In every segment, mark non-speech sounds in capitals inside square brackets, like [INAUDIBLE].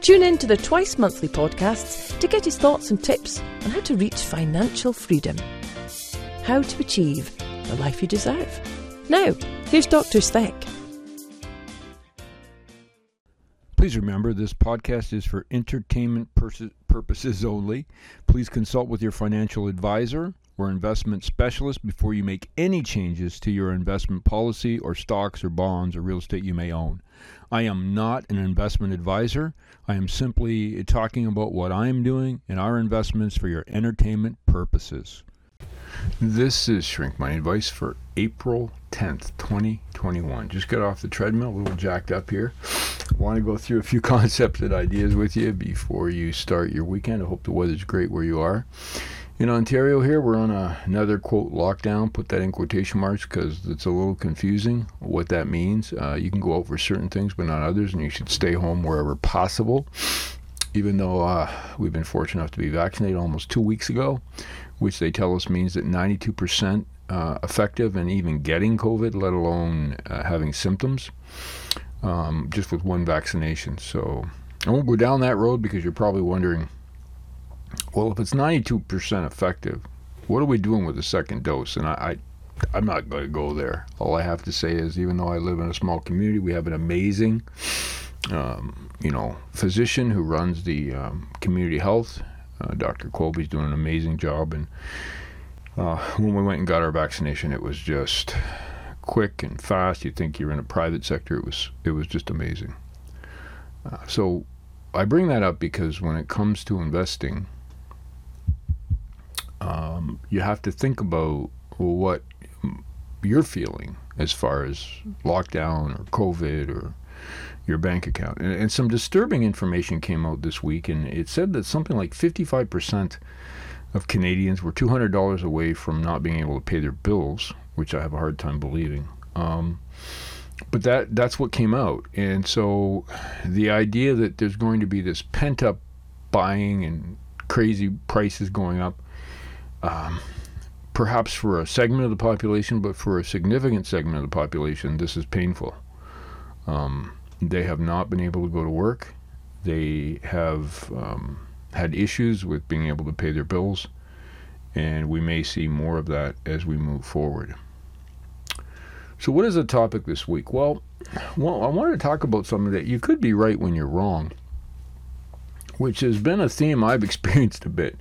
Tune in to the twice monthly podcasts to get his thoughts and tips on how to reach financial freedom. How to achieve the life you deserve. Now, here's Dr. Speck. Please remember this podcast is for entertainment purposes only. Please consult with your financial advisor or investment specialist before you make any changes to your investment policy or stocks or bonds or real estate you may own. I am not an investment advisor. I am simply talking about what I am doing and our investments for your entertainment purposes. This is Shrink Money Advice for April 10th, 2021. Just got off the treadmill, a little jacked up here. Want to go through a few [LAUGHS] concepts and ideas with you before you start your weekend. I hope the weather's great where you are. In Ontario, here, we're on a, another quote lockdown. Put that in quotation marks because it's a little confusing what that means. Uh, you can go out for certain things, but not others, and you should stay home wherever possible. Even though uh, we've been fortunate enough to be vaccinated almost two weeks ago, which they tell us means that 92% uh, effective in even getting COVID, let alone uh, having symptoms, um, just with one vaccination. So I won't go down that road because you're probably wondering well, if it's 92% effective, what are we doing with the second dose? And I, I am not going to go there. All I have to say is, even though I live in a small community, we have an amazing, um, you know, physician who runs the um, community health. Uh, Dr. Colby's doing an amazing job, and uh, when we went and got our vaccination, it was just quick and fast. You'd think you're in a private sector. It was it was just amazing. Uh, so I bring that up because when it comes to investing um, you have to think about what you're feeling as far as lockdown or COVID or your bank account. And, and, some disturbing information came out this week, and it said that something like 55% of Canadians were $200 away from not being able to pay their bills, which I have a hard time believing. Um, but that that's what came out, and so the idea that there's going to be this pent up buying and crazy prices going up um, perhaps for a segment of the population, but for a significant segment of the population, this is painful. Um, they have not been able to go to work. They have um, had issues with being able to pay their bills, and we may see more of that as we move forward. So, what is the topic this week? Well, well, I wanted to talk about something that you could be right when you're wrong which has been a theme I've [LAUGHS] experienced a bit.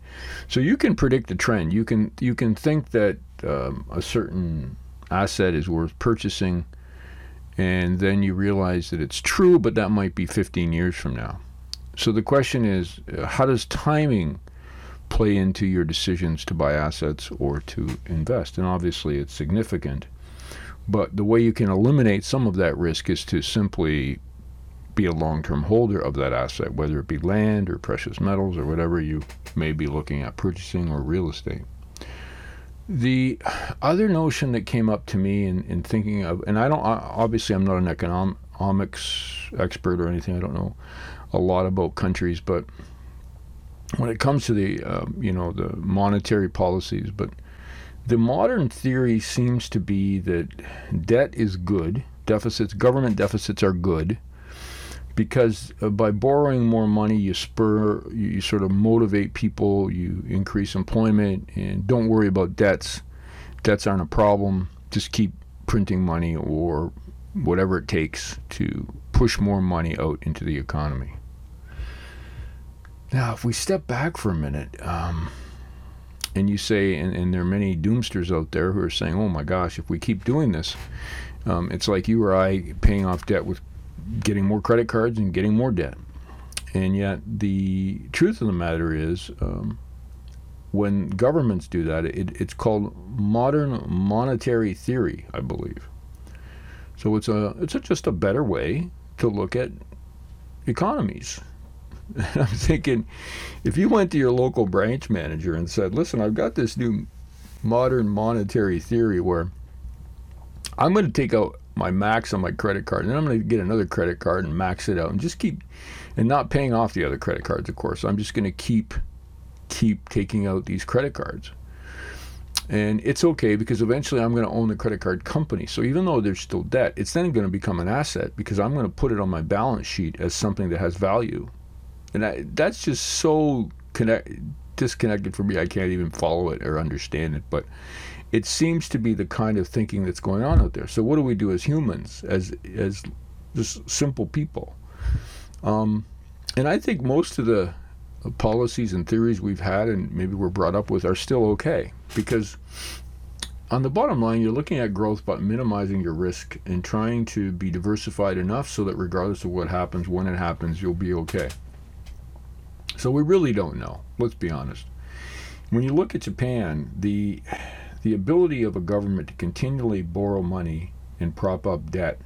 So you can predict the trend. You can you can think that um, a certain asset is worth purchasing, and then you realize that it's true, but that might be 15 years from now. So the question is, uh, how does timing play into your decisions to buy assets or to invest? And obviously, it's significant. But the way you can eliminate some of that risk is to simply be a long term holder of that asset, whether it be land or precious metals or whatever you may be looking at purchasing or real estate. The other notion that came up to me in, in thinking of, and I don't, obviously, I'm not an economics expert or anything, I don't know a lot about countries, but when it comes to the, uh, you know, the monetary policies, but the modern theory seems to be that debt is good, deficits, government deficits are good, because uh, by borrowing more money, you spur, you, you, sort of motivate people, you increase employment, and don't worry about debts. Debts aren't a problem. Just keep printing money or whatever it takes to push more money out into the economy. Now, if we step back for a minute, um, and you say, and, and, there are many doomsters out there who are saying, oh my gosh, if we keep doing this, um, it's like you or I paying off debt with getting more credit cards and getting more debt. And yet, the truth of the matter is, um, when governments do that, it, it's called modern monetary theory, I believe. So it's a it's a, just a better way to look at economies. And [LAUGHS] I'm thinking, if you went to your local branch manager and said, listen, I've got this new modern monetary theory where I'm going to take out my max on my credit card and then I'm going to get another credit card and max it out and just keep and not paying off the other credit cards of course I'm just going to keep keep taking out these credit cards and it's okay because eventually I'm going to own the credit card company. So even though there's still debt, it's then going to become an asset because I'm going to put it on my balance sheet as something that has value. And I, that's just so connect, disconnected for me. I can't even follow it or understand it. But it seems to be the kind of thinking that's going on out there. So what do we do as humans, as as just simple people? Um, and I think most of the policies and theories we've had and maybe we're brought up with are still okay because on the bottom line you're looking at growth but minimizing your risk and trying to be diversified enough so that regardless of what happens when it happens you'll be okay so we really don't know let's be honest when you look at Japan the the ability of a government to continually borrow money and prop up debt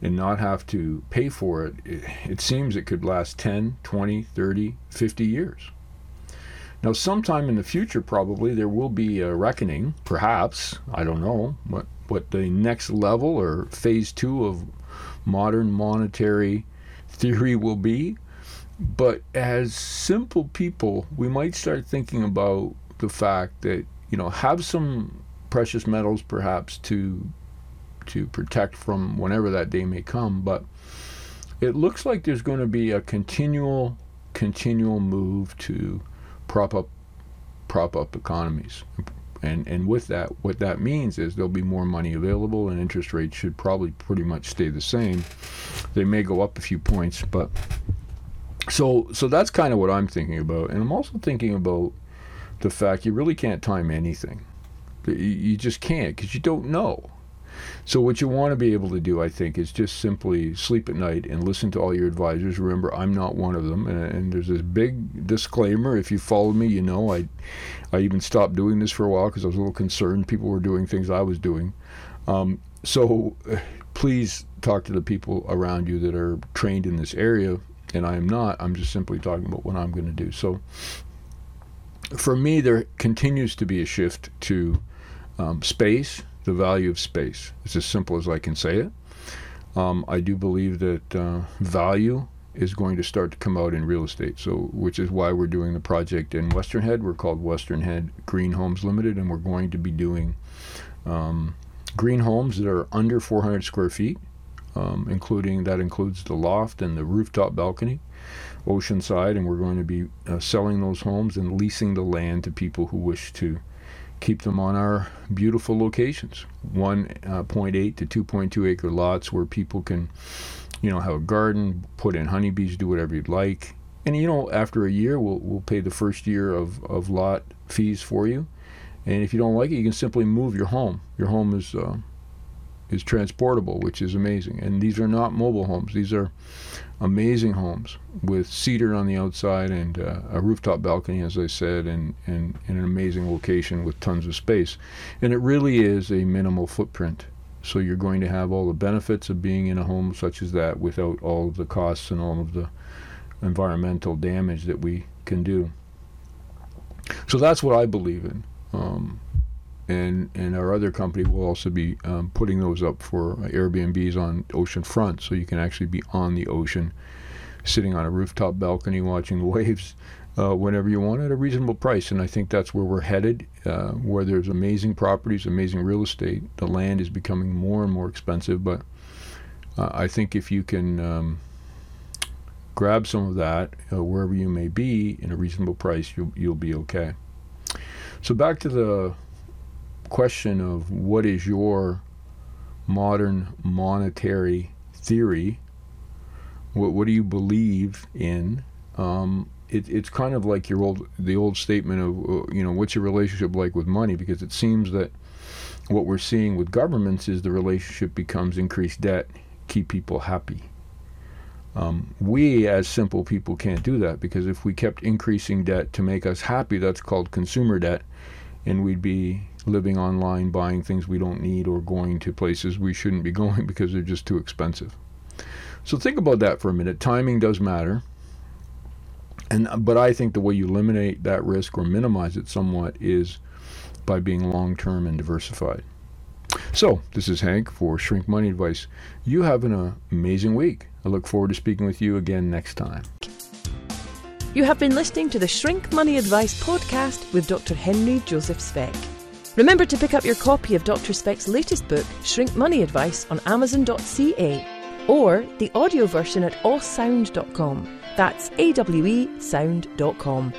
and not have to pay for it, it, it seems it could last 10, 20, 30, 50 years. Now, sometime in the future, probably there will be a reckoning, perhaps, I don't know, what, what the next level or phase two of modern monetary theory will be. But as simple people, we might start thinking about the fact that, you know, have some precious metals perhaps to to protect from whenever that day may come. But it looks like there's going to be a continual, continual move to prop up, prop up economies. And, and with that, what that means is there'll be more money available, and interest rates should probably pretty much stay the same. They may go up a few points, but so so that's kind of what I'm thinking about. And I'm also thinking about the fact you really can't time anything. You just can't because you don't know. So what you want to be able to do, I think, is just simply sleep at night and listen to all your advisors. Remember, I'm not one of them, and, and there's this big disclaimer. If you follow me, you know I, I even stopped doing this for a while because I was a little concerned people were doing things I was doing. Um, so [SIGHS] please talk to the people around you that are trained in this area, and I am not. I'm just simply talking about what I'm going to do. So for me, there continues to be a shift to um, space the value of space. It's as simple as I can say it. Um, I do believe that uh, value is going to start to come out in real estate. So, which is why we're doing the project in Western Head. We're called Western Head Green Homes Limited, and we're going to be doing um, green homes that are under 400 square feet, um, including that includes the loft and the rooftop balcony, oceanside, and we're going to be uh, selling those homes and leasing the land to people who wish to keep them on our beautiful locations. 1.8 uh, to 2.2 acre lots where people can you know have a garden put in honeybees do whatever you'd like. And you know after a year we'll, we'll pay the first year of, of lot fees for you. And if you don't like it you can simply move your home. Your home is uh, is transportable, which is amazing. And these are not mobile homes; these are amazing homes with cedar on the outside and uh, a rooftop balcony, as I said, and, and, an amazing location with tons of space. And it really is a minimal footprint. So you're going to have all the benefits of being in a home such as that without all of the costs and all of the environmental damage that we can do. So that's what I believe in. Um, and and our other company will also be um, putting those up for Airbnbs on ocean front, so you can actually be on the ocean, sitting on a rooftop balcony watching the [LAUGHS] waves uh, whenever you want at a reasonable price. And I think that's where we're headed, uh, where there's amazing properties, amazing real estate. The land is becoming more and more expensive, but uh, I think if you can. Um, grab some of that uh, wherever you may be in a reasonable price, you'll you'll be okay. So back to the question of what is your modern monetary theory? What, what do you believe in? Um, it, it's kind of like your old the old statement of uh, you know what's your relationship like with money because it seems that what we're seeing with governments is the relationship becomes increased debt keep people happy um, we as simple people can't do that because if we kept increasing debt to make us happy that's called consumer debt and we'd be living online, buying things we don't need, or going to places we shouldn't be [LAUGHS] going because they're just too expensive. So think about that for a minute. Timing does matter. And but I think the way you eliminate that risk or minimize it somewhat is by being long term and diversified. So, this is Hank for Shrink Money Advice. You have an amazing week. I look forward to speaking with you again next time. You have been listening to the Shrink Money Advice podcast with Dr. Henry Joseph Speck. Remember to pick up your copy of Dr. Speck's latest book, Shrink Money Advice, on Amazon.ca or the audio version at awesound.com. That's awesound.com.